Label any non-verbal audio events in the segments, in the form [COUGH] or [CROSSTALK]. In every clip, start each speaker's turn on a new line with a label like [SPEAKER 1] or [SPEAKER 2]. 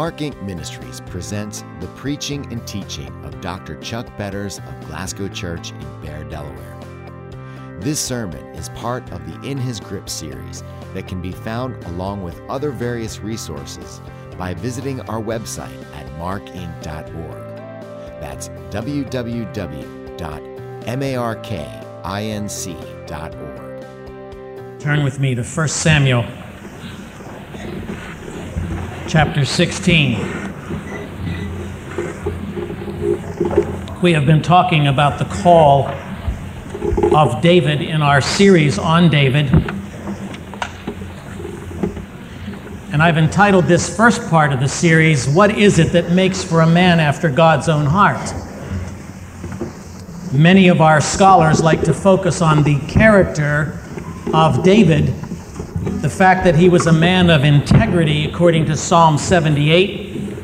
[SPEAKER 1] Mark Inc. Ministries presents the preaching and teaching of Dr. Chuck Betters of Glasgow Church in Bear, Delaware. This sermon is part of the In His Grip series that can be found along with other various resources by visiting our website at markinc.org. That's www.markinc.org.
[SPEAKER 2] Turn with me to 1 Samuel chapter 16. We have been talking about the call of David in our series on David. And I've entitled this first part of the series, What is it that makes for a man after God's own heart? Many of our scholars like to focus on the character of David, the fact that he was a man of integrity, according to Psalm 78,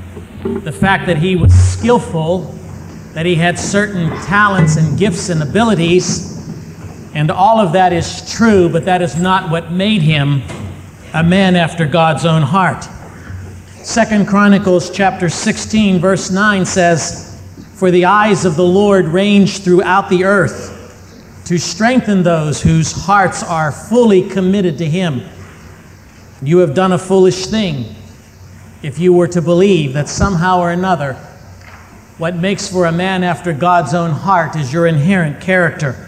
[SPEAKER 2] the fact that he was skillful, that he had certain talents and gifts and abilities, and all of that is true, but that is not what made him a man after God's own heart. Second Chronicles chapter 16 verse 9 says, for the eyes of the Lord range throughout the earth to strengthen those whose hearts are fully committed to Him. You have done a foolish thing if you were to believe that somehow or another what makes for a man after God's own heart is your inherent character.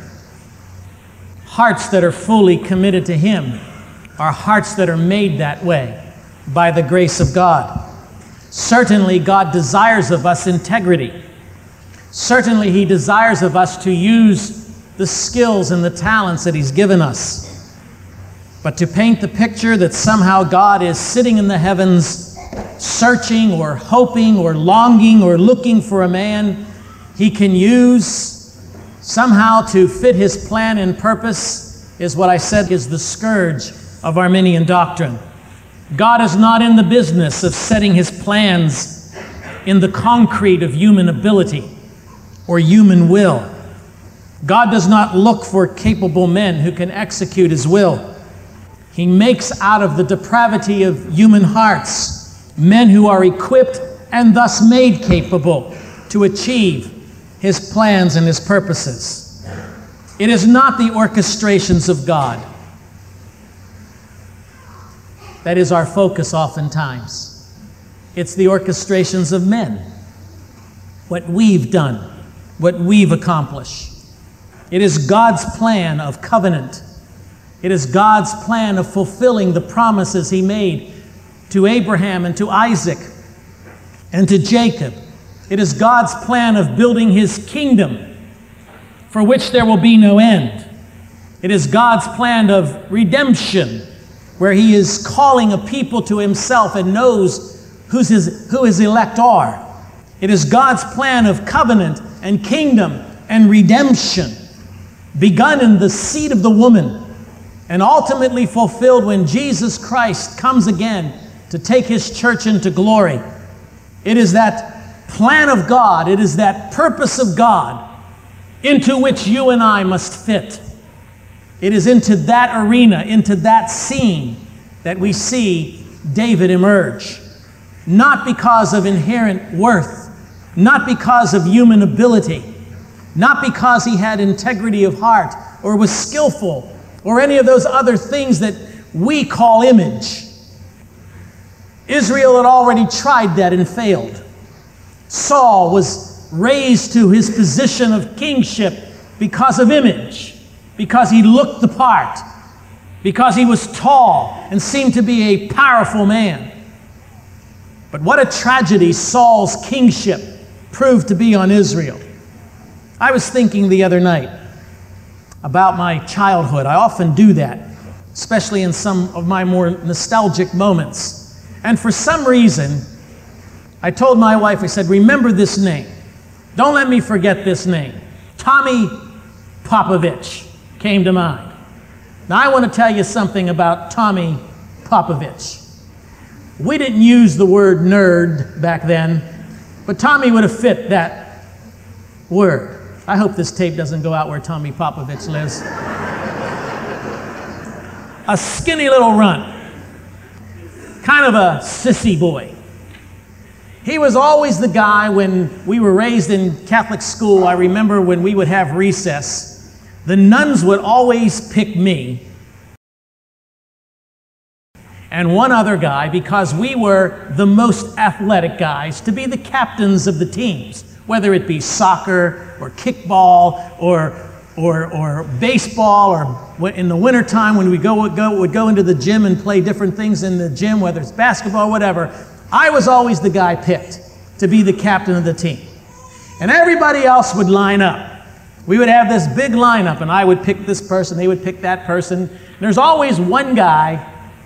[SPEAKER 2] Hearts that are fully committed to Him are hearts that are made that way by the grace of God. Certainly, God desires of us integrity. Certainly, He desires of us to use the skills and the talents that He's given us. But to paint the picture that somehow God is sitting in the heavens, searching or hoping or longing or looking for a man He can use somehow to fit His plan and purpose is what I said is the scourge of Arminian doctrine. God is not in the business of setting His plans in the concrete of human ability or human will. God does not look for capable men who can execute his will. He makes out of the depravity of human hearts men who are equipped and thus made capable to achieve his plans and his purposes. It is not the orchestrations of God that is our focus oftentimes. It's the orchestrations of men, what we've done what we've accomplished. It is God's plan of covenant. It is God's plan of fulfilling the promises He made to Abraham and to Isaac and to Jacob. It is God's plan of building His kingdom for which there will be no end. It is God's plan of redemption where He is calling a people to Himself and knows who's his, who His elect are. It is God's plan of covenant and kingdom and redemption, begun in the seed of the woman and ultimately fulfilled when Jesus Christ comes again to take his church into glory. It is that plan of God, it is that purpose of God into which you and I must fit. It is into that arena, into that scene, that we see David emerge. Not because of inherent worth, not because of human ability, not because he had integrity of heart or was skillful or any of those other things that we call image. Israel had already tried that and failed. Saul was raised to his position of kingship because of image, because he looked the part, because he was tall and seemed to be a powerful man. But what a tragedy Saul's kingship proved to be on Israel. I was thinking the other night about my childhood. I often do that, especially in some of my more nostalgic moments. And for some reason, I told my wife, I said, Remember this name. Don't let me forget this name. Tommy Popovich came to mind. Now, I want to tell you something about Tommy Popovich. We didn't use the word nerd back then, but Tommy would have fit that word. I hope this tape doesn't go out where Tommy Popovich lives. a skinny little runt, kind of a sissy boy. He was always the guy when we were raised in Catholic school. I remember when we would have recess, the nuns would always pick me and one other guy because we were the most athletic guys to be the captains of the teams, whether it be soccer or kickball or or, or baseball, or in the wintertime when we go, go, would go into the gym and play different things in the gym, whether it's basketball, whatever, I was always the guy picked to be the captain of the team. And everybody else would line up. We would have this big lineup, and I would pick this person, they would pick that person. There's always one guy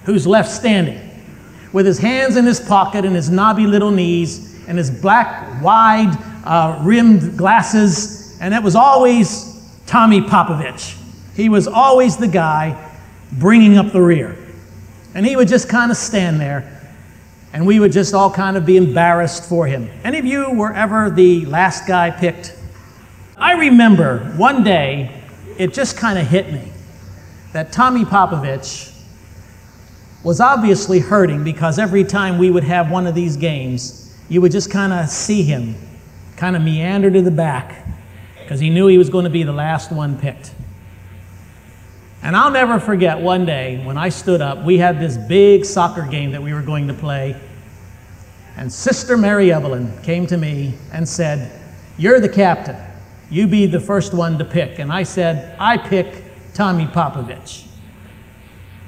[SPEAKER 2] who's left standing with his hands in his pocket and his knobby little knees and his black, wide uh, rimmed glasses. And it was always Tommy Popovich. He was always the guy bringing up the rear. And he would just kind of stand there and we would just all kind of be embarrassed for him. Any of you were ever the last guy picked? I remember one day it just kind of hit me that Tommy Popovich was obviously hurting because every time we would have one of these games, you would just kind of see him kind of meander to the back because he knew he was going to be the last one picked. And I'll never forget one day when I stood up, we had this big soccer game that we were going to play. And Sister Mary Evelyn came to me and said, You're the captain. You be the first one to pick. And I said, I pick Tommy Popovich.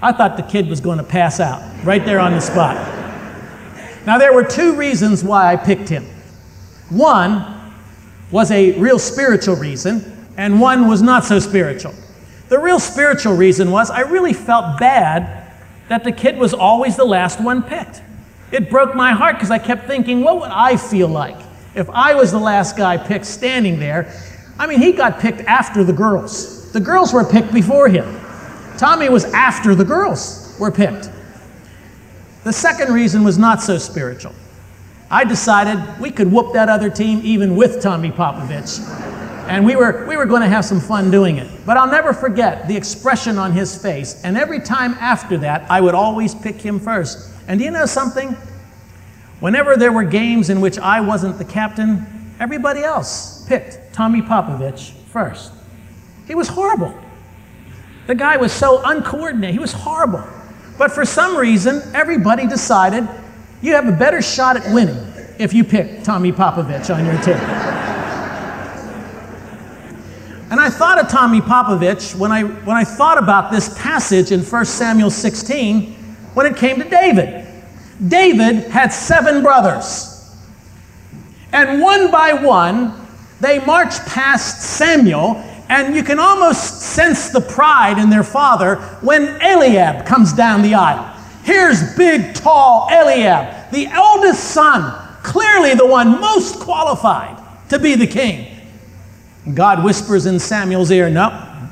[SPEAKER 2] I thought the kid was going to pass out right there on the spot. Now, there were two reasons why I picked him. One was a real spiritual reason, and one was not so spiritual. The real spiritual reason was I really felt bad that the kid was always the last one picked. It broke my heart because I kept thinking, what would I feel like if I was the last guy picked standing there? I mean, he got picked after the girls. The girls were picked before him. Tommy was after the girls were picked. The second reason was not so spiritual. I decided we could whoop that other team even with Tommy Popovich. And we were, we were going to have some fun doing it. But I'll never forget the expression on his face. And every time after that, I would always pick him first. And do you know something? Whenever there were games in which I wasn't the captain, everybody else picked Tommy Popovich first. He was horrible. The guy was so uncoordinated, he was horrible. But for some reason, everybody decided you have a better shot at winning if you pick Tommy Popovich on your team. and I thought of Tommy Popovich when I, when I thought about this passage in 1 Samuel 16 when it came to David. David had seven brothers. And one by one, they marched past Samuel and you can almost sense the pride in their father when Eliab comes down the aisle. Here's big, tall Eliab, the eldest son, clearly the one most qualified to be the king. And God whispers in Samuel's ear, No,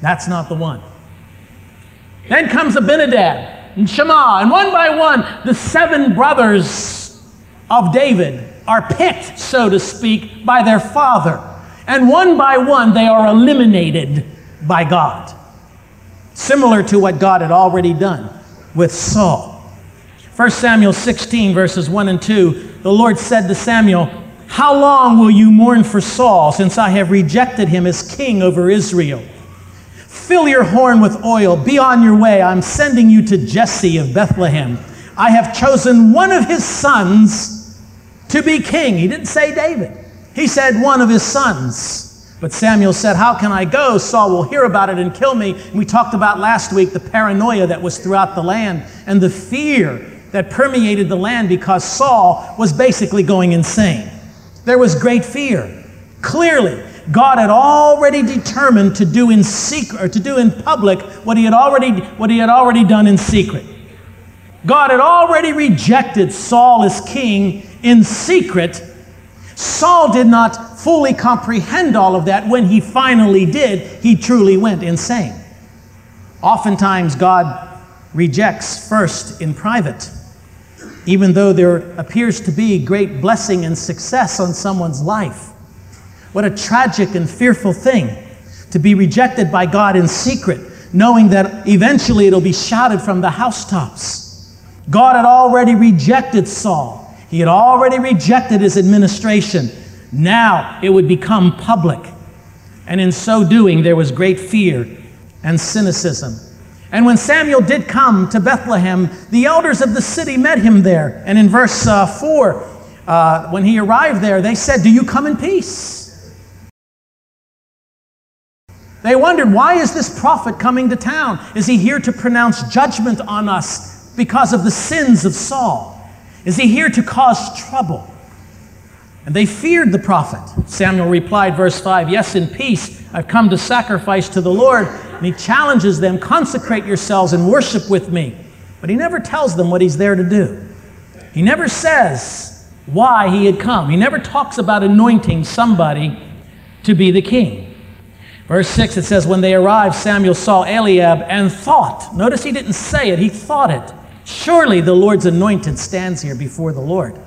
[SPEAKER 2] that's not the one. Then comes Abinadab and Shammah, and one by one, the seven brothers of David are picked, so to speak, by their father. And one by one, they are eliminated by God. Similar to what God had already done with Saul. 1 Samuel 16, verses 1 and 2, the Lord said to Samuel, How long will you mourn for Saul, since I have rejected him as king over Israel? Fill your horn with oil, be on your way. I'm sending you to Jesse of Bethlehem. I have chosen one of his sons to be king. He didn't say David. He said, one of his sons. But Samuel said, How can I go? Saul will hear about it and kill me. And we talked about last week the paranoia that was throughout the land and the fear that permeated the land because Saul was basically going insane. There was great fear. Clearly, God had already determined to do in secret or to do in public what he had already what he had already done in secret. God had already rejected Saul as king in secret Saul did not fully comprehend all of that. When he finally did, he truly went insane. Oftentimes, God rejects first in private, even though there appears to be great blessing and success on someone's life. What a tragic and fearful thing to be rejected by God in secret, knowing that eventually it'll be shouted from the housetops. God had already rejected Saul. He had already rejected his administration. Now it would become public. And in so doing, there was great fear and cynicism. And when Samuel did come to Bethlehem, the elders of the city met him there. And in verse uh, 4, uh, when he arrived there, they said, Do you come in peace? They wondered, Why is this prophet coming to town? Is he here to pronounce judgment on us because of the sins of Saul? Is he here to cause trouble? And they feared the prophet. Samuel replied, verse 5 Yes, in peace, I've come to sacrifice to the Lord. And he challenges them, Consecrate yourselves and worship with me. But he never tells them what he's there to do. He never says why he had come. He never talks about anointing somebody to be the king. Verse 6, it says, When they arrived, Samuel saw Eliab and thought. Notice he didn't say it, he thought it. Surely the Lord's anointed stands here before the Lord.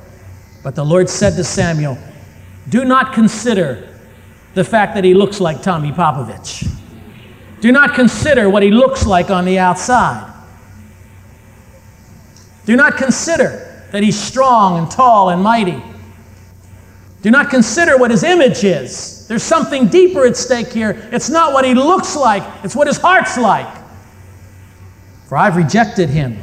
[SPEAKER 2] But the Lord said to Samuel, Do not consider the fact that he looks like Tommy Popovich. Do not consider what he looks like on the outside. Do not consider that he's strong and tall and mighty. Do not consider what his image is. There's something deeper at stake here. It's not what he looks like, it's what his heart's like. For I've rejected him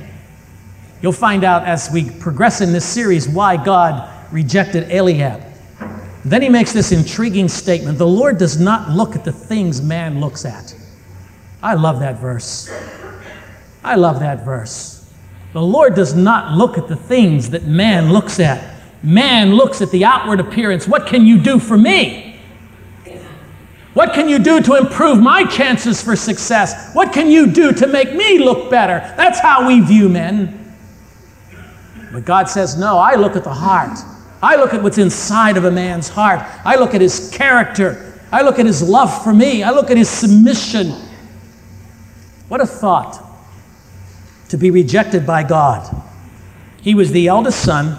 [SPEAKER 2] You'll find out as we progress in this series why God rejected Eliab. Then he makes this intriguing statement The Lord does not look at the things man looks at. I love that verse. I love that verse. The Lord does not look at the things that man looks at. Man looks at the outward appearance. What can you do for me? What can you do to improve my chances for success? What can you do to make me look better? That's how we view men. But God says, no, I look at the heart. I look at what's inside of a man's heart. I look at his character. I look at his love for me. I look at his submission. What a thought to be rejected by God. He was the eldest son,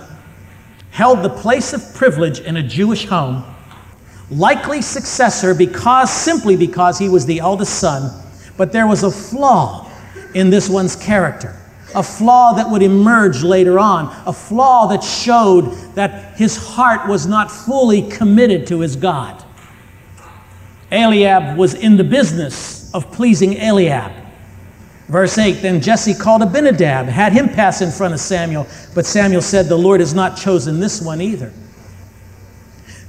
[SPEAKER 2] held the place of privilege in a Jewish home, likely successor because simply because he was the eldest son, but there was a flaw in this one's character a flaw that would emerge later on, a flaw that showed that his heart was not fully committed to his God. Eliab was in the business of pleasing Eliab. Verse 8 Then Jesse called Abinadab, had him pass in front of Samuel, but Samuel said, The Lord has not chosen this one either.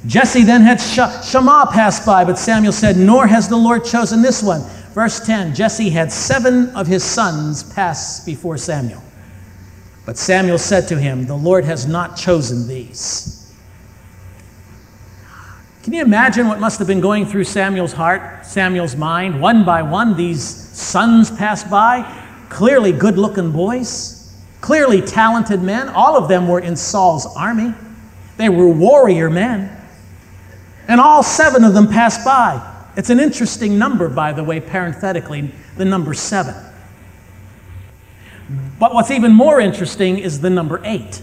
[SPEAKER 2] Jesse then had Shammah pass by, but Samuel said, Nor has the Lord chosen this one. Verse 10 Jesse had seven of his sons pass before Samuel. But Samuel said to him, The Lord has not chosen these. Can you imagine what must have been going through Samuel's heart, Samuel's mind? One by one, these sons passed by, clearly good looking boys, clearly talented men. All of them were in Saul's army, they were warrior men. And all seven of them passed by. It's an interesting number, by the way, parenthetically, the number seven. But what's even more interesting is the number eight.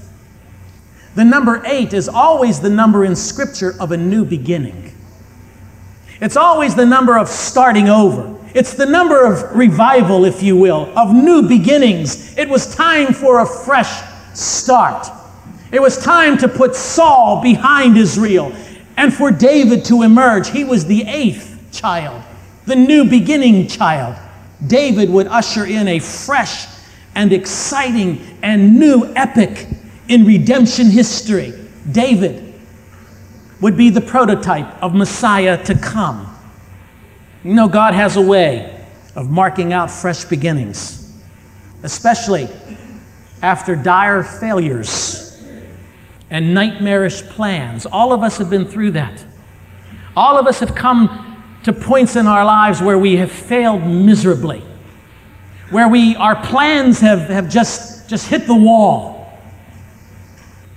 [SPEAKER 2] The number eight is always the number in Scripture of a new beginning. It's always the number of starting over. It's the number of revival, if you will, of new beginnings. It was time for a fresh start. It was time to put Saul behind Israel and for David to emerge. He was the eighth child, the new beginning child. David would usher in a fresh and exciting and new epic in redemption history. David would be the prototype of Messiah to come. You know, God has a way of marking out fresh beginnings, especially after dire failures and nightmarish plans. All of us have been through that. All of us have come to points in our lives where we have failed miserably, where we, our plans have, have just, just hit the wall.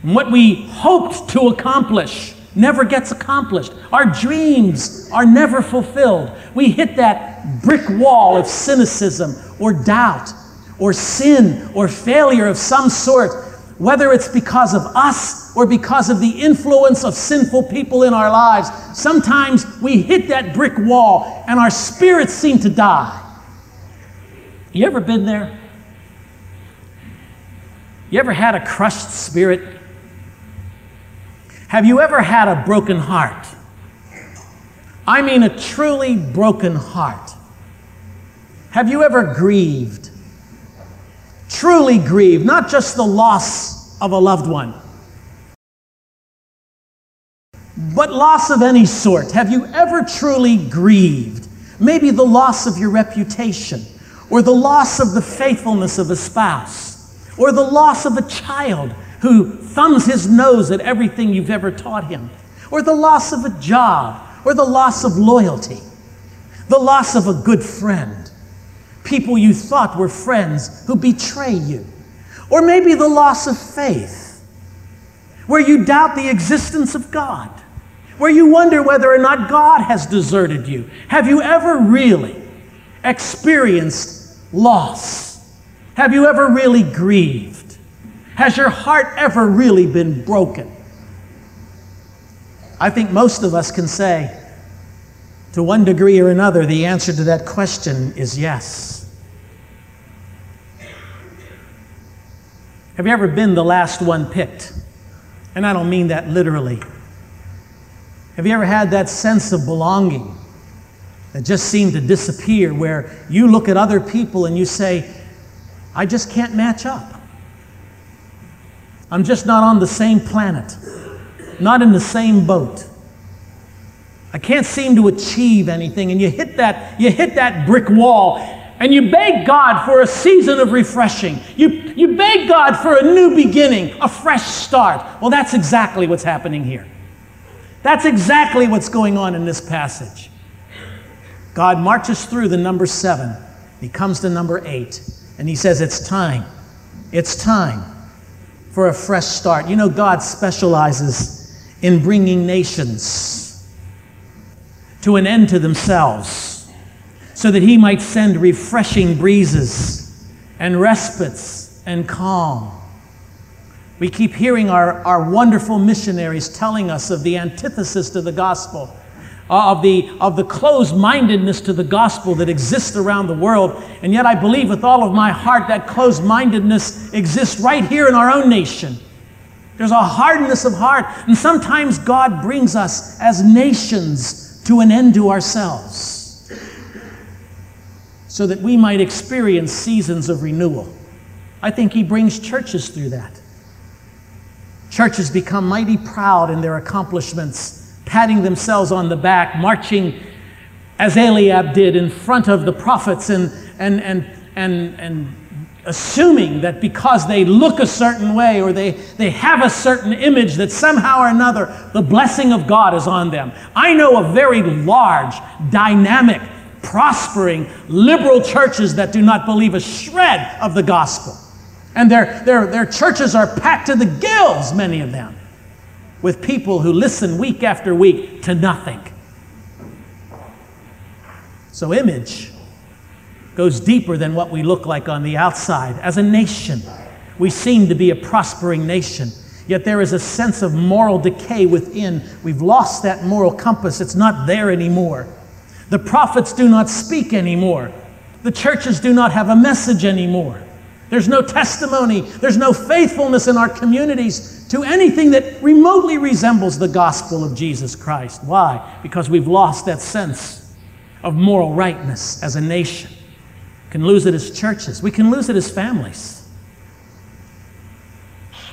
[SPEAKER 2] And what we hoped to accomplish never gets accomplished. Our dreams are never fulfilled. We hit that brick wall of cynicism or doubt or sin or failure of some sort whether it's because of us or because of the influence of sinful people in our lives, sometimes we hit that brick wall and our spirits seem to die. You ever been there? You ever had a crushed spirit? Have you ever had a broken heart? I mean, a truly broken heart. Have you ever grieved? Truly grieve, not just the loss of a loved one, but loss of any sort. Have you ever truly grieved? Maybe the loss of your reputation, or the loss of the faithfulness of a spouse, or the loss of a child who thumbs his nose at everything you've ever taught him, or the loss of a job, or the loss of loyalty, the loss of a good friend, people you thought were friends who betray you, or maybe the loss of faith, where you doubt the existence of God, where you wonder whether or not God has deserted you. Have you ever really experienced loss? Have you ever really grieved? Has your heart ever really been broken? I think most of us can say, to one degree or another, the answer to that question is yes. Have you ever been the last one picked? And I don't mean that literally. Have you ever had that sense of belonging that just seemed to disappear where you look at other people and you say, I just can't match up? I'm just not on the same planet not in the same boat. I can't seem to achieve anything. And you hit that, you hit that brick wall and you beg God for a season of refreshing. You, you beg God for a new beginning, a fresh start. Well, that's exactly what's happening here. That's exactly what's going on in this passage. God marches through the number seven. He comes to number eight, and he says, It's time. It's time for a fresh start. You know, God specializes in bringing nations to an end to themselves, so that he might send refreshing breezes and respites and calm. We keep hearing our, our wonderful missionaries telling us of the antithesis to the gospel, uh, of the, of the closed mindedness to the gospel that exists around the world. And yet, I believe with all of my heart that closed mindedness exists right here in our own nation. There's a hardness of heart. And sometimes God brings us as nations to an end to ourselves so that we might experience seasons of renewal. I think He brings churches through that. Churches become mighty proud in their accomplishments, patting themselves on the back, marching as Eliab did in front of the prophets and, and, and, and, and assuming that because they look a certain way or they, they have a certain image that somehow or another the blessing of God is on them. I know of very large, dynamic, prospering, liberal churches that do not believe a shred of the gospel. And their, their, their churches are packed to the gills, many of them, with people who listen week after week to nothing. So, image goes deeper than what we look like on the outside. As a nation, we seem to be a prospering nation. Yet there is a sense of moral decay within. We've lost that moral compass, it's not there anymore. The prophets do not speak anymore. The churches do not have a message anymore. There's no testimony, there's no faithfulness in our communities to anything that remotely resembles the gospel of Jesus Christ. Why? Because we've lost that sense of moral rightness as a nation can lose it as churches. We can lose it as families.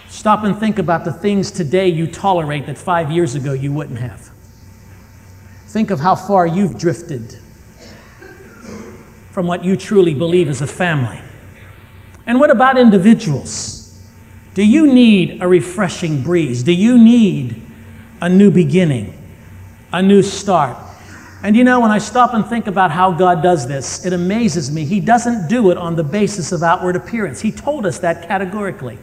[SPEAKER 2] Stop and think about the things today you tolerate that five years ago you wouldn't have. Think of how far you've drifted from what you truly believe is a family. And what about individuals? Do you need a refreshing breeze? Do you need a new beginning, a new start? And you know, when I stop and think about how God does this, it amazes me. He doesn't do it on the basis of outward appearance. He told us that categorically.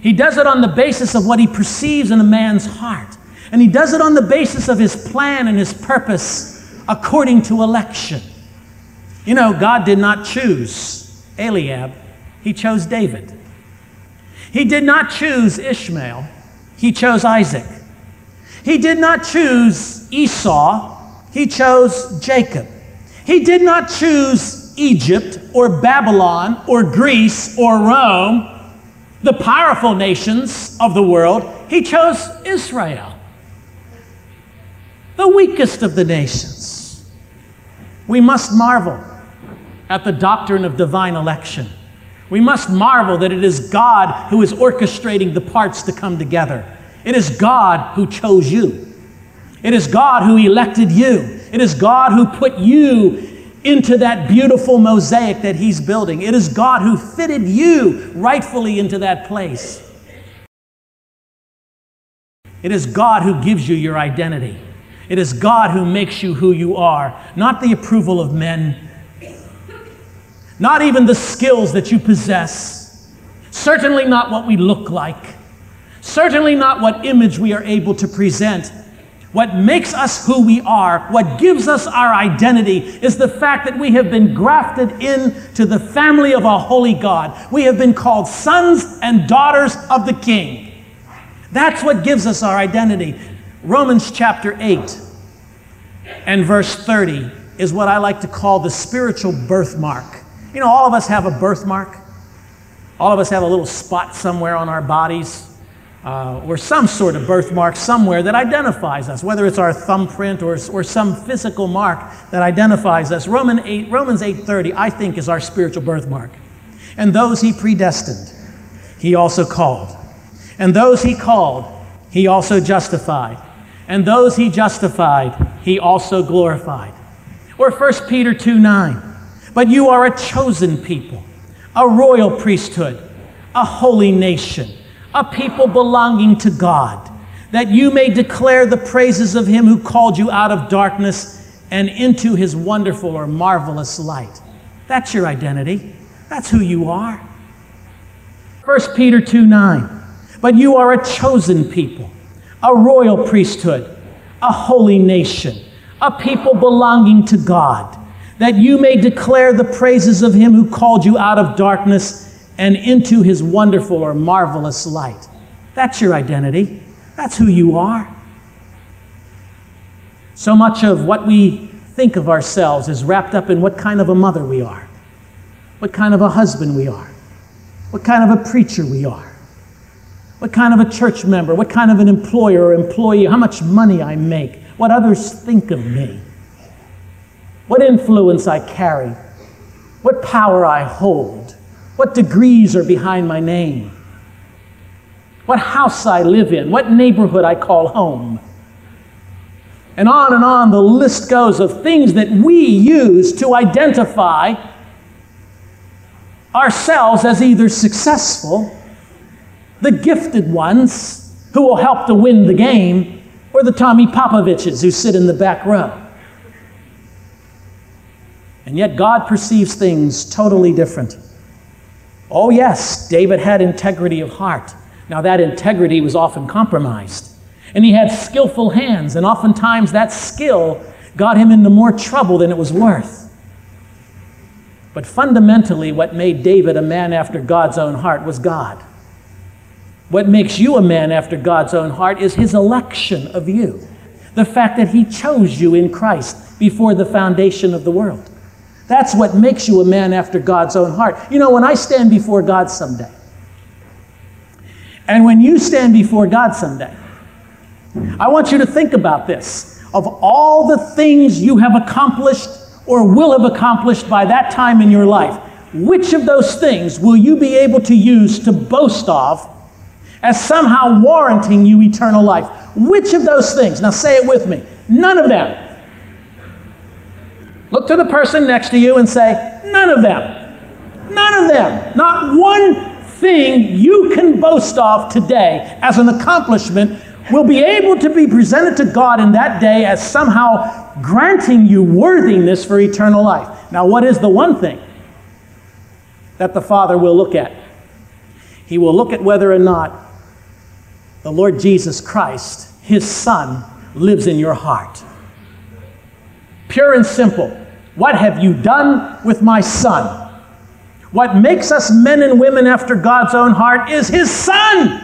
[SPEAKER 2] He does it on the basis of what he perceives in a man's heart. And he does it on the basis of his plan and his purpose according to election. You know, God did not choose Eliab, he chose David. He did not choose Ishmael, he chose Isaac. He did not choose Esau, he chose Jacob. He did not choose Egypt or Babylon or Greece or Rome, the powerful nations of the world. He chose Israel, the weakest of the nations. We must marvel at the doctrine of divine election. We must marvel that it is God who is orchestrating the parts to come together. It is God who chose you. It is God who elected you. It is God who put you into that beautiful mosaic that He's building. It is God who fitted you rightfully into that place. It is God who gives you your identity. It is God who makes you who you are, not the approval of men, not even the skills that you possess, certainly not what we look like, certainly not what image we are able to present. What makes us who we are, what gives us our identity, is the fact that we have been grafted into the family of a holy God. We have been called sons and daughters of the King. That's what gives us our identity. Romans chapter 8 and verse 30 is what I like to call the spiritual birthmark. You know, all of us have a birthmark. All of us have a little spot somewhere on our bodies uh, or some sort of birthmark somewhere that identifies us, whether it's our thumbprint or, or some physical mark that identifies us. Roman 8, Romans 8.30, I think, is our spiritual birthmark. And those he predestined, he also called. And those he called, he also justified. And those he justified, he also glorified. Or 1 Peter 2 9. But you are a chosen people, a royal priesthood, a holy nation, a people belonging to God, that you may declare the praises of him who called you out of darkness and into his wonderful or marvelous light. That's your identity. That's who you are. 1 Peter 2 9. But you are a chosen people, a royal priesthood, a holy nation, a people belonging to God that you may declare the praises of him who called you out of darkness and into his wonderful or marvelous light. That's your identity. That's who you are. So much of what we think of ourselves is wrapped up in what kind of a mother we are, what kind of a husband we are, what kind of a preacher we are, what kind of a church member, what kind of an employer or employee, how much money I make, what others think of me what influence I carry, what power I hold, what degrees are behind my name, what house I live in, what neighborhood I call home. And on and on the list goes of things that we use to identify ourselves as either successful, the gifted ones who will help to win the game, or the Tommy Popoviches who sit in the back row. And yet God perceives things totally different. Oh, yes, David had integrity of heart. Now, that integrity was often compromised. And he had skillful hands, and oftentimes that skill got him into more trouble than it was worth. But fundamentally, what made David a man after God's own heart was God. What makes you a man after God's own heart is his election of you. The fact that he chose you in Christ before the foundation of the world. That's what makes you a man after God's own heart. You know, when I stand before God someday, and when you stand before God someday, I want you to think about this. Of all the things you have accomplished or will have accomplished by that time in your life, which of those things will you be able to use to boast of as somehow warranting you eternal life? Which of those things? Now say it with me. None of them. Look to the person next to you and say, None of them. None of them. Not one thing you can boast of today as an accomplishment will be able to be presented to God in that day as somehow granting you worthiness for eternal life. Now, what is the one thing that the Father will look at? He will look at whether or not the Lord Jesus Christ, His Son, lives in your heart. Pure and simple. What have you done with my son? What makes us men and women after God's own heart is his son.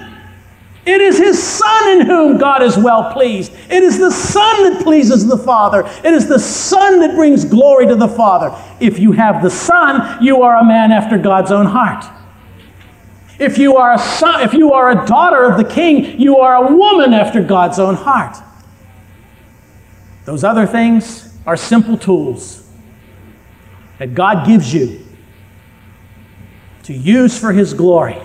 [SPEAKER 2] It is his son in whom God is well pleased. It is the son that pleases the Father. It is the son that brings glory to the Father. If you have the son, you are a man after God's own heart. If you are a son, if you are a daughter of the king, you are a woman after God's own heart. Those other things are simple tools that God gives you to use for his glory.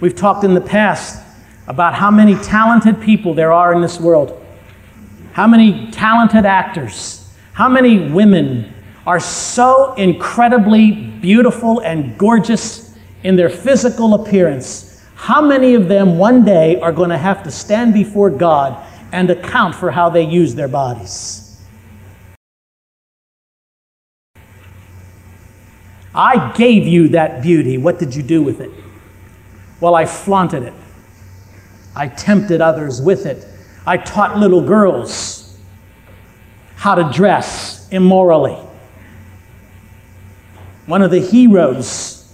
[SPEAKER 2] We've talked in the past about how many talented people there are in this world. How many talented actors, how many women are so incredibly beautiful and gorgeous in their physical appearance. How many of them one day are going to have to stand before God and account for how they use their bodies? I gave you that beauty. What did you do with it? Well, I flaunted it. I tempted others with it. I taught little girls how to dress immorally. One of the heroes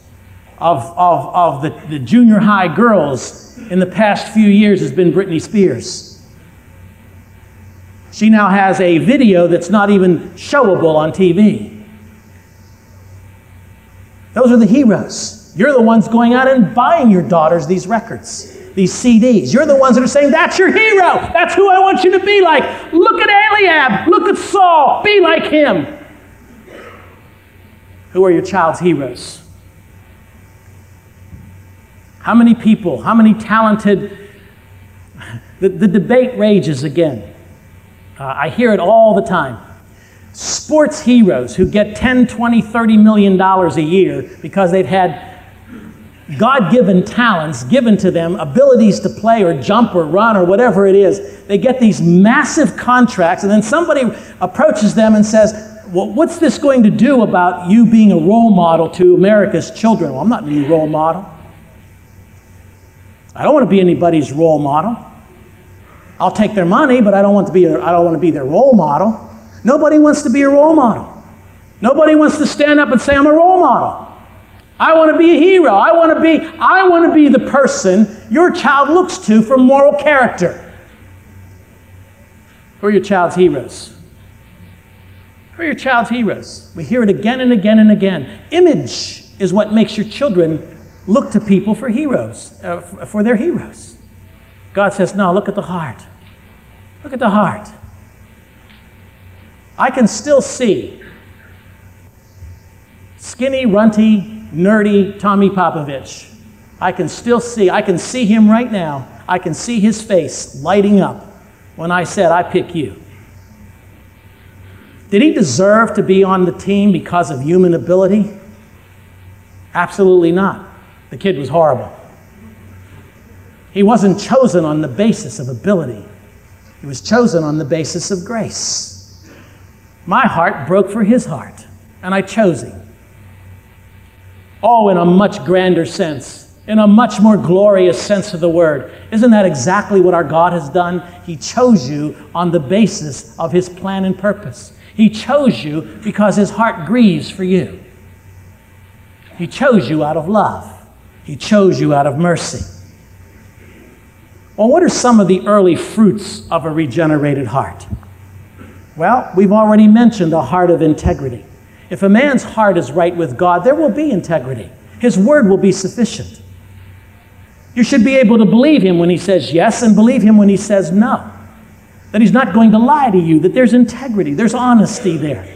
[SPEAKER 2] of, of, of the, the junior high girls in the past few years has been Britney Spears. She now has a video that's not even showable on TV. Those are the heroes. You're the ones going out and buying your daughters these records, these CDs. You're the ones that are saying, That's your hero. That's who I want you to be like. Look at Eliab. Look at Saul. Be like him. Who are your child's heroes? How many people, how many talented, [LAUGHS] the, the debate rages again. Uh, I hear it all the time. Sports heroes who get 10, 20, 30 million dollars a year because they've had God given talents given to them, abilities to play or jump or run or whatever it is. They get these massive contracts, and then somebody approaches them and says, well, what's this going to do about you being a role model to America's children? Well, I'm not any role model. I don't want to be anybody's role model. I'll take their money, but I don't want to be I don't want to be their role model. Nobody wants to be a role model. Nobody wants to stand up and say I'm a role model. I want to be a hero. I want to be I want to be the person your child looks to for moral character. Who are your child's heroes? Who are your child's heroes? We hear it again and again and again. Image is what makes your children look to people for heroes, uh, for their heroes. God says, no, look at the heart. Look at the heart. I can still see skinny, runty, nerdy Tommy Popovich. I can still see, I can see him right now. I can see his face lighting up when I said, I pick you. Did he deserve to be on the team because of human ability? Absolutely not. The kid was horrible. He wasn't chosen on the basis of ability, he was chosen on the basis of grace. My heart broke for his heart, and I chose him. Oh, in a much grander sense, in a much more glorious sense of the word. Isn't that exactly what our God has done? He chose you on the basis of his plan and purpose. He chose you because his heart grieves for you. He chose you out of love. He chose you out of mercy. Well, what are some of the early fruits of a regenerated heart? Well, we've already mentioned a heart of integrity. If a man's heart is right with God, there will be integrity. His word will be sufficient. You should be able to believe him when he says yes and believe him when he says no that he's not going to lie to you, that there's integrity, there's honesty there.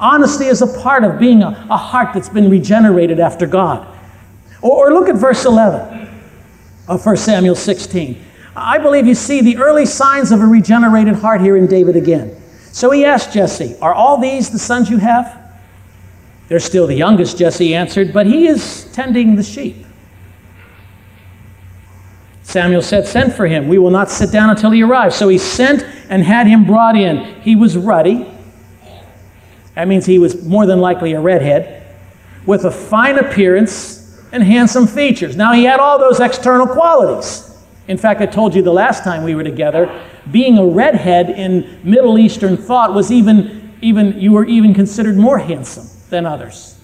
[SPEAKER 2] Honesty is a part of being a, a heart that's been regenerated after God. Or, or look at verse 11 of 1 Samuel 16. I believe you see the early signs of a regenerated heart here in David again. So he asked Jesse, Are all these the sons you have? They're still the youngest, Jesse answered, but he is tending the sheep. Samuel said, Send for him. We will not sit down until he arrives. So he sent and had him brought in. He was ruddy. That means he was more than likely a redhead, with a fine appearance and handsome features. Now, he had all those external qualities. In fact, I told you the last time we were together, being a redhead in Middle Eastern thought was even, even you were even considered more handsome than others.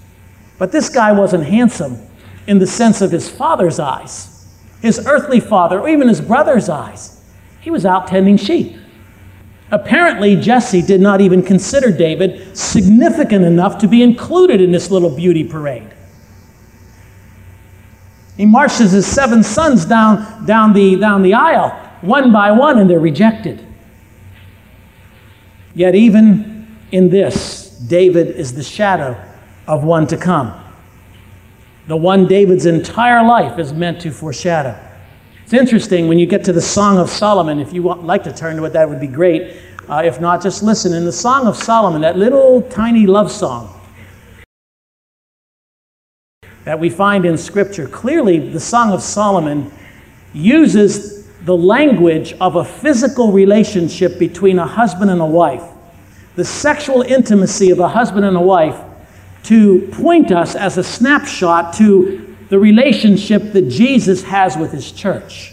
[SPEAKER 2] But this guy wasn't handsome in the sense of his father's eyes his earthly father, or even his brother's eyes. He was out tending sheep. Apparently, Jesse did not even consider David significant enough to be included in this little beauty parade. He marches his seven sons down, down, the, down the aisle, one by one, and they're rejected. Yet, even in this, David is the shadow of one to come. The one David's entire life is meant to foreshadow. It's interesting when you get to the Song of Solomon, if you want, like to turn to it, that would be great. Uh, if not, just listen. In the Song of Solomon, that little tiny love song, that we find in Scripture. Clearly, the Song of Solomon uses the language of a physical relationship between a husband and a wife, the sexual intimacy of a husband and a wife, to point us as a snapshot to the relationship that Jesus has with his church.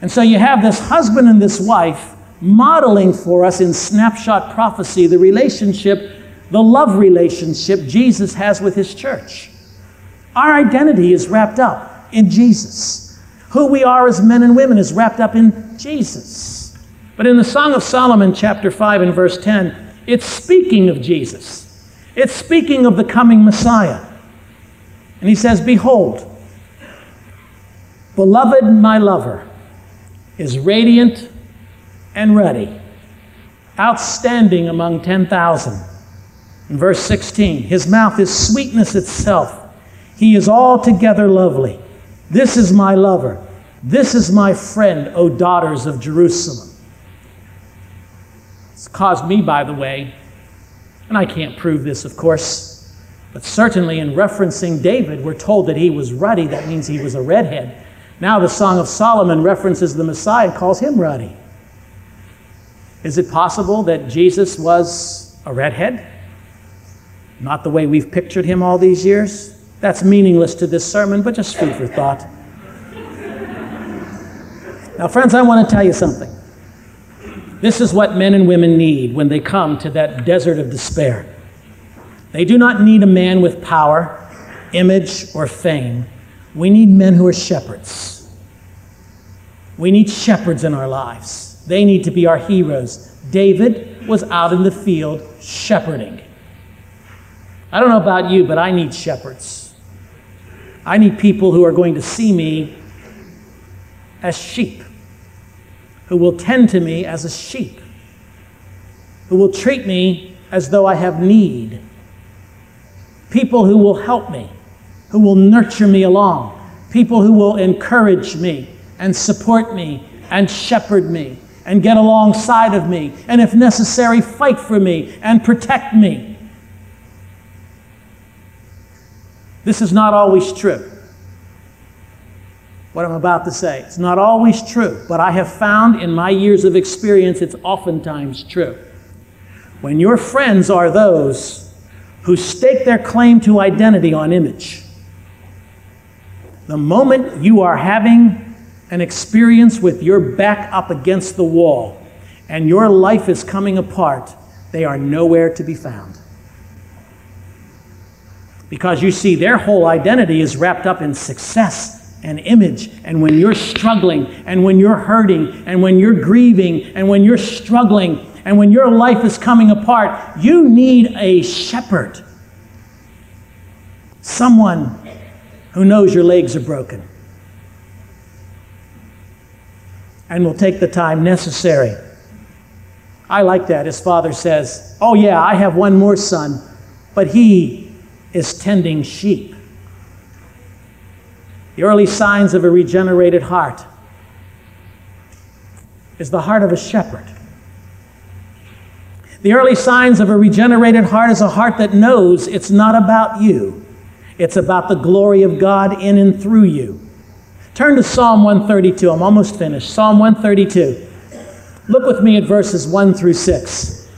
[SPEAKER 2] And so you have this husband and this wife modeling for us in snapshot prophecy the relationship, the love relationship Jesus has with his church. Our identity is wrapped up in Jesus. Who we are as men and women is wrapped up in Jesus. But in the Song of Solomon, chapter 5 and verse 10, it's speaking of Jesus. It's speaking of the coming Messiah. And he says, Behold, beloved, my lover, is radiant and ruddy, outstanding among 10,000. In verse 16, his mouth is sweetness itself. He is altogether lovely. This is my lover. This is my friend, O daughters of Jerusalem. It's caused me, by the way, and I can't prove this, of course, but certainly in referencing David, we're told that he was ruddy. That means he was a redhead. Now the Song of Solomon references the Messiah and calls him ruddy. Is it possible that Jesus was a redhead? Not the way we've pictured him all these years? That's meaningless to this sermon, but just food for thought. Now, friends, I want to tell you something. This is what men and women need when they come to that desert of despair. They do not need a man with power, image, or fame. We need men who are shepherds. We need shepherds in our lives. They need to be our heroes. David was out in the field shepherding. I don't know about you, but I need shepherds. I need people who are going to see me as sheep, who will tend to me as a sheep, who will treat me as though I have need, people who will help me, who will nurture me along, people who will encourage me and support me and shepherd me and get alongside of me, and if necessary, fight for me and protect me. This is not always true. What I'm about to say. It's not always true, but I have found in my years of experience it's oftentimes true. When your friends are those who stake their claim to identity on image, the moment you are having an experience with your back up against the wall and your life is coming apart, they are nowhere to be found. Because you see, their whole identity is wrapped up in success and image. And when you're struggling, and when you're hurting, and when you're grieving, and when you're struggling, and when your life is coming apart, you need a shepherd. Someone who knows your legs are broken and will take the time necessary. I like that. His father says, Oh, yeah, I have one more son, but he is tending sheep. The early signs of a regenerated heart is the heart of a shepherd. The early signs of a regenerated heart is a heart that knows it's not about you, it's about the glory of God in and through you. Turn to Psalm 132. I'm almost finished. Psalm 132. Look with me at verses 1 through 6.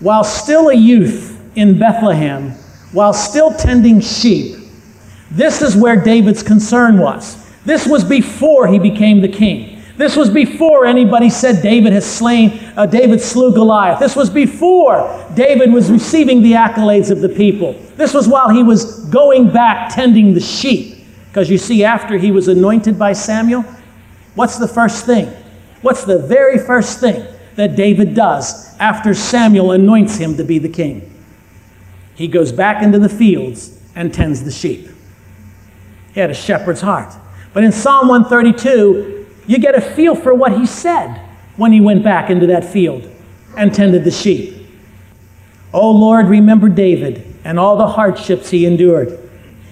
[SPEAKER 2] While still a youth in Bethlehem, while still tending sheep. This is where David's concern was. This was before he became the king. This was before anybody said David has slain, uh, David slew Goliath. This was before David was receiving the accolades of the people. This was while he was going back tending the sheep. Because you see, after he was anointed by Samuel, what's the first thing? What's the very first thing that David does after Samuel anoints him to be the king? He goes back into the fields and tends the sheep. He had a shepherd's heart. But in Psalm 132, you get a feel for what he said when he went back into that field and tended the sheep. Oh Lord, remember David and all the hardships he endured.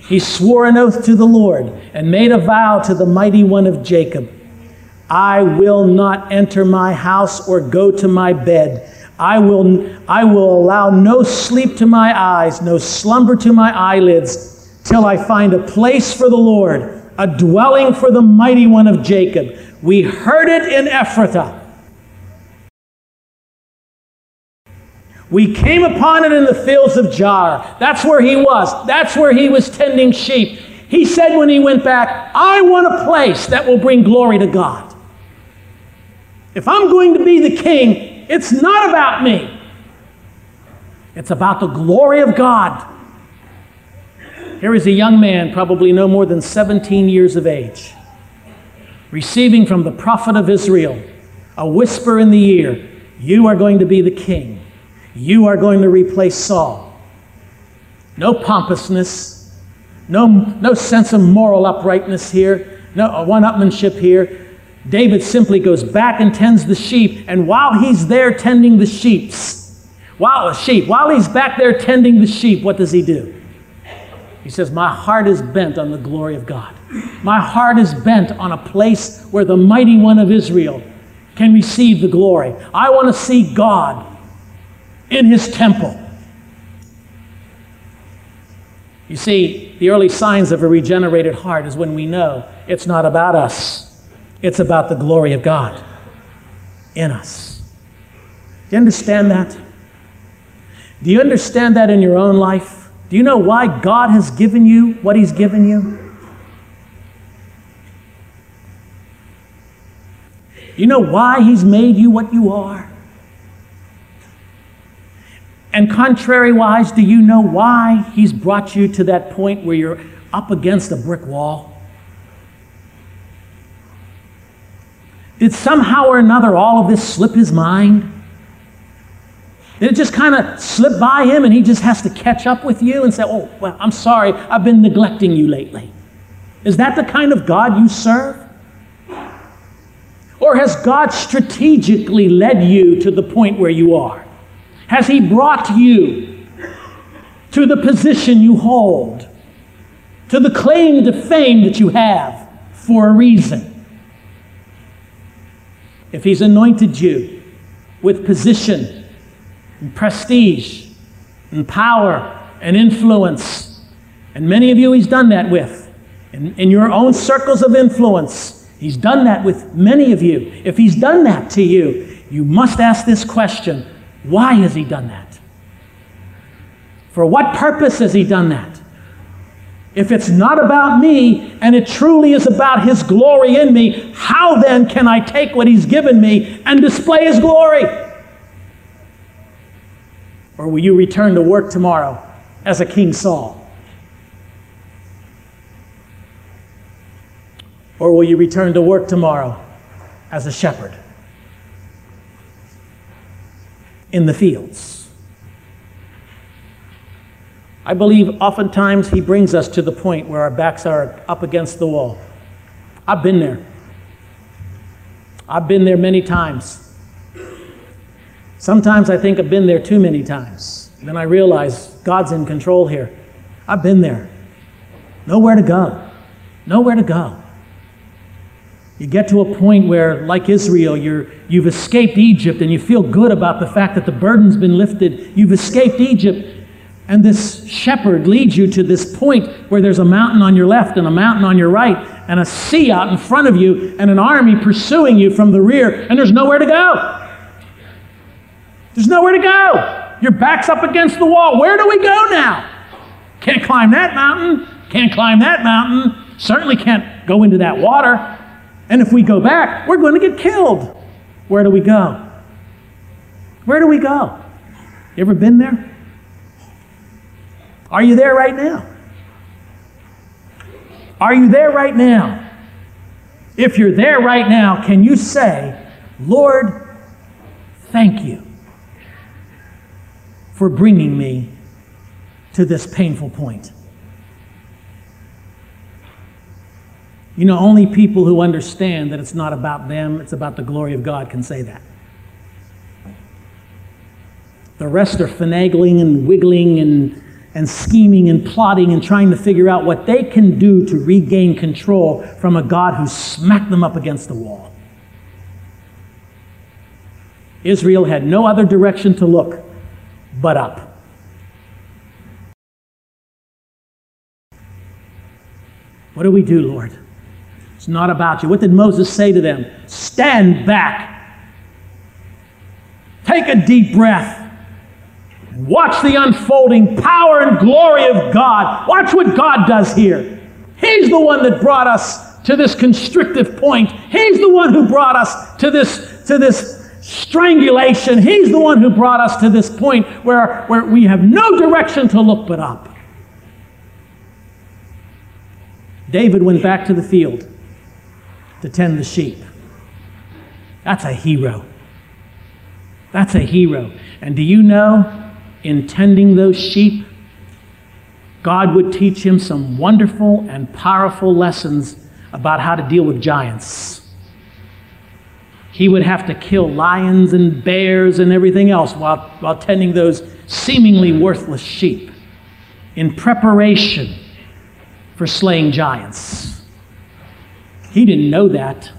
[SPEAKER 2] He swore an oath to the Lord and made a vow to the mighty one of Jacob. I will not enter my house or go to my bed. I will, I will allow no sleep to my eyes, no slumber to my eyelids, till I find a place for the Lord, a dwelling for the mighty one of Jacob. We heard it in Ephrathah. We came upon it in the fields of Jaar. That's where he was. That's where he was tending sheep. He said when he went back, I want a place that will bring glory to God. If I'm going to be the king, it's not about me. It's about the glory of God. Here is a young man, probably no more than 17 years of age, receiving from the prophet of Israel a whisper in the ear You are going to be the king. You are going to replace Saul. No pompousness, no, no sense of moral uprightness here, no uh, one upmanship here. David simply goes back and tends the sheep, and while he's there tending the sheep, while a sheep, while he's back there tending the sheep, what does he do? He says, My heart is bent on the glory of God. My heart is bent on a place where the mighty one of Israel can receive the glory. I want to see God in his temple. You see, the early signs of a regenerated heart is when we know it's not about us, it's about the glory of God in us. Do you understand that? Do you understand that in your own life? Do you know why God has given you what He's given you? You know why He's made you what you are? And contrariwise, do you know why he's brought you to that point where you're up against a brick wall? Did somehow or another all of this slip his mind? Did it just kind of slip by him and he just has to catch up with you and say, Oh, well, I'm sorry, I've been neglecting you lately? Is that the kind of God you serve? Or has God strategically led you to the point where you are? Has He brought you to the position you hold, to the claim to fame that you have for a reason? If He's anointed you with position and prestige and power and influence, and many of you He's done that with, in, in your own circles of influence, He's done that with many of you. If He's done that to you, you must ask this question why has he done that? For what purpose has he done that? If it's not about me and it truly is about his glory in me, how then can I take what he's given me and display his glory? Or will you return to work tomorrow as a King Saul? Or will you return to work tomorrow as a shepherd? in the fields. I believe oftentimes he brings us to the point where our backs are up against the wall. I've been there. I've been there many times. Sometimes I think I've been there too many times. Then I realize God's in control here. I've been there. Nowhere to go. Nowhere to go. You get to a point where, like Israel, you're, you've escaped Egypt and you feel good about the fact that the burden's been lifted. You've escaped Egypt, and this shepherd leads you to this point where there's a mountain on your left and a mountain on your right, and a sea out in front of you, and an army pursuing you from the rear, and there's nowhere to go. There's nowhere to go. Your back's up against the wall. Where do we go now? Can't climb that mountain. Can't climb that mountain. Certainly can't go into that water. And if we go back, we're going to get killed. Where do we go? Where do we go? You ever been there? Are you there right now? Are you there right now? If you're there right now, can you say, Lord, thank you for bringing me to this painful point? You know, only people who understand that it's not about them, it's about the glory of God can say that. The rest are finagling and wiggling and, and scheming and plotting and trying to figure out what they can do to regain control from a God who smacked them up against the wall. Israel had no other direction to look but up. What do we do, Lord? It's not about you. What did Moses say to them? Stand back. Take a deep breath. Watch the unfolding power and glory of God. Watch what God does here. He's the one that brought us to this constrictive point. He's the one who brought us to this, to this strangulation. He's the one who brought us to this point where, where we have no direction to look but up. David went back to the field to tend the sheep. That's a hero. That's a hero. And do you know, in tending those sheep, God would teach him some wonderful and powerful lessons about how to deal with giants. He would have to kill lions and bears and everything else while, while tending those seemingly worthless sheep in preparation for slaying giants. He didn't know that.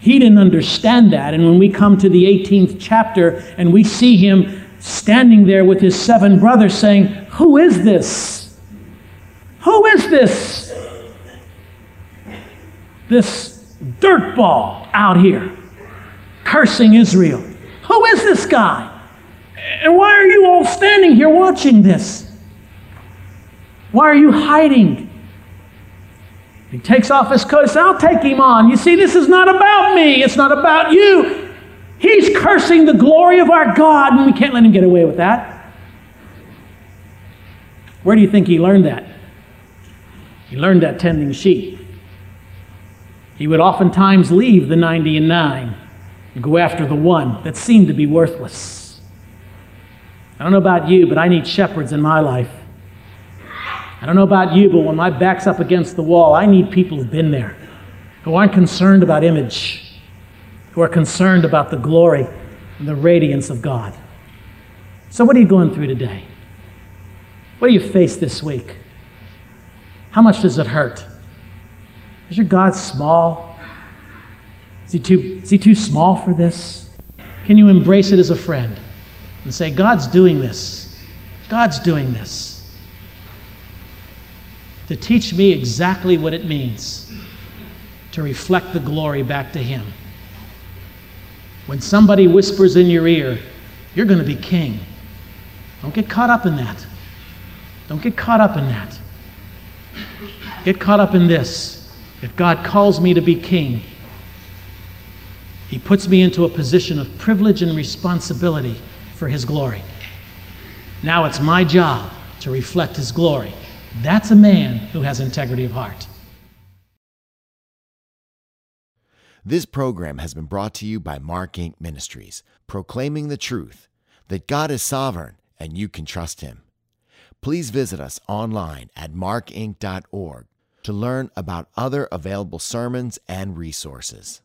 [SPEAKER 2] He didn't understand that. And when we come to the 18th chapter and we see him standing there with his seven brothers saying, Who is this? Who is this? This dirtball out here cursing Israel. Who is this guy? And why are you all standing here watching this? Why are you hiding? He takes off his coat and says, I'll take him on. You see, this is not about me, it's not about you. He's cursing the glory of our God, and we can't let him get away with that. Where do you think he learned that? He learned that tending sheep. He would oftentimes leave the 90 and 9 and go after the one that seemed to be worthless. I don't know about you, but I need shepherds in my life. I don't know about you, but when my back's up against the wall, I need people who've been there, who aren't concerned about image, who are concerned about the glory and the radiance of God. So, what are you going through today? What do you face this week? How much does it hurt? Is your God small? Is he too, is he too small for this? Can you embrace it as a friend and say, God's doing this? God's doing this to teach me exactly what it means to reflect the glory back to Him. When somebody whispers in your ear, you're going to be king, don't get caught up in that. Don't get caught up in that. Get caught up in this. If God calls me to be king, He puts me into a position of privilege and responsibility for His glory. Now it's my job to reflect His glory. That's a man who has integrity of heart.
[SPEAKER 1] This program has been brought to you by Mark Inc. Ministries, proclaiming the truth that God is sovereign and you can trust Him. Please visit us online at markinc.org to learn about other available sermons and resources.